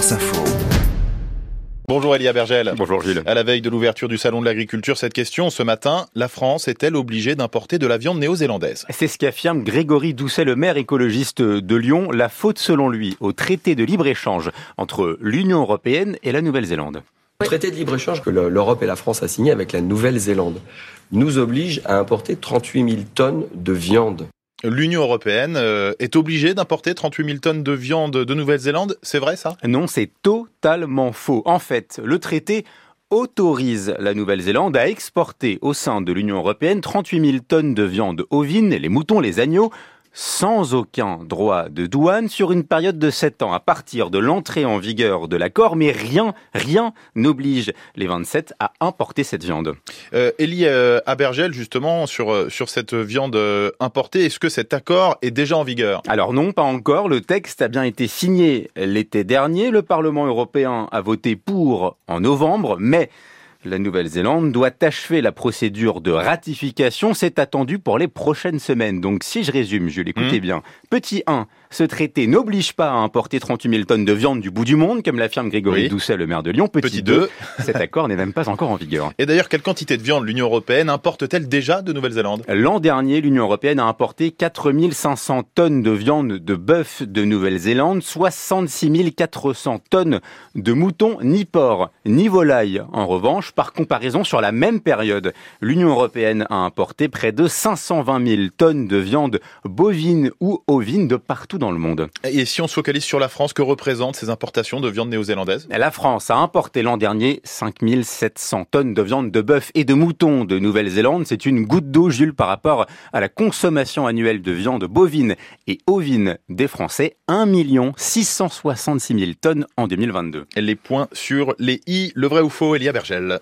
France Info. Bonjour Elia Bergel. Bonjour Gilles. À la veille de l'ouverture du Salon de l'Agriculture, cette question, ce matin, la France est-elle obligée d'importer de la viande néo-zélandaise? C'est ce qu'affirme Grégory Doucet, le maire écologiste de Lyon. La faute, selon lui, au traité de libre-échange entre l'Union européenne et la Nouvelle-Zélande. Le traité de libre-échange que l'Europe et la France a signé avec la Nouvelle-Zélande nous oblige à importer 38 000 tonnes de viande L'Union européenne euh, est obligée d'importer 38 000 tonnes de viande de Nouvelle-Zélande. C'est vrai ça? Non, c'est totalement faux. En fait, le traité autorise la Nouvelle-Zélande à exporter au sein de l'Union européenne 38 000 tonnes de viande ovine, les moutons, les agneaux, sans aucun droit de douane sur une période de 7 ans à partir de l'entrée en vigueur de l'accord, mais rien, rien n'oblige les 27 à importer cette viande. Euh, Elie euh, Abergel, justement, sur, euh, sur cette viande euh, importée, est-ce que cet accord est déjà en vigueur? Alors non, pas encore. Le texte a bien été signé l'été dernier. Le Parlement européen a voté pour en novembre, mais la Nouvelle-Zélande doit achever la procédure de ratification. C'est attendu pour les prochaines semaines. Donc, si je résume, je l'écoutais mmh. bien. Petit 1, ce traité n'oblige pas à importer 38 000 tonnes de viande du bout du monde, comme l'affirme Grégory Doucet, le maire de Lyon. Petit, 2, cet accord n'est même pas encore en vigueur. Et d'ailleurs, quelle quantité de viande l'Union européenne importe-t-elle déjà de Nouvelle-Zélande? L'an dernier, l'Union européenne a importé 4 500 tonnes de viande de bœuf de Nouvelle-Zélande, 66 400 tonnes de moutons, ni porc, ni volaille. En revanche, par comparaison, sur la même période, l'Union européenne a importé près de 520 000 tonnes de viande bovine ou ovine de partout dans le monde. Et si on se focalise sur la France, que représentent ces importations de viande néo-zélandaise? La France a importé l'an dernier 5 700 tonnes de viande de bœuf et de mouton de Nouvelle-Zélande. C'est une goutte d'eau, Jules, par rapport à la consommation annuelle de viande bovine et ovine des Français, 1 666 000 tonnes en 2022. Les points sur les i, le vrai ou faux, Elia Bergel.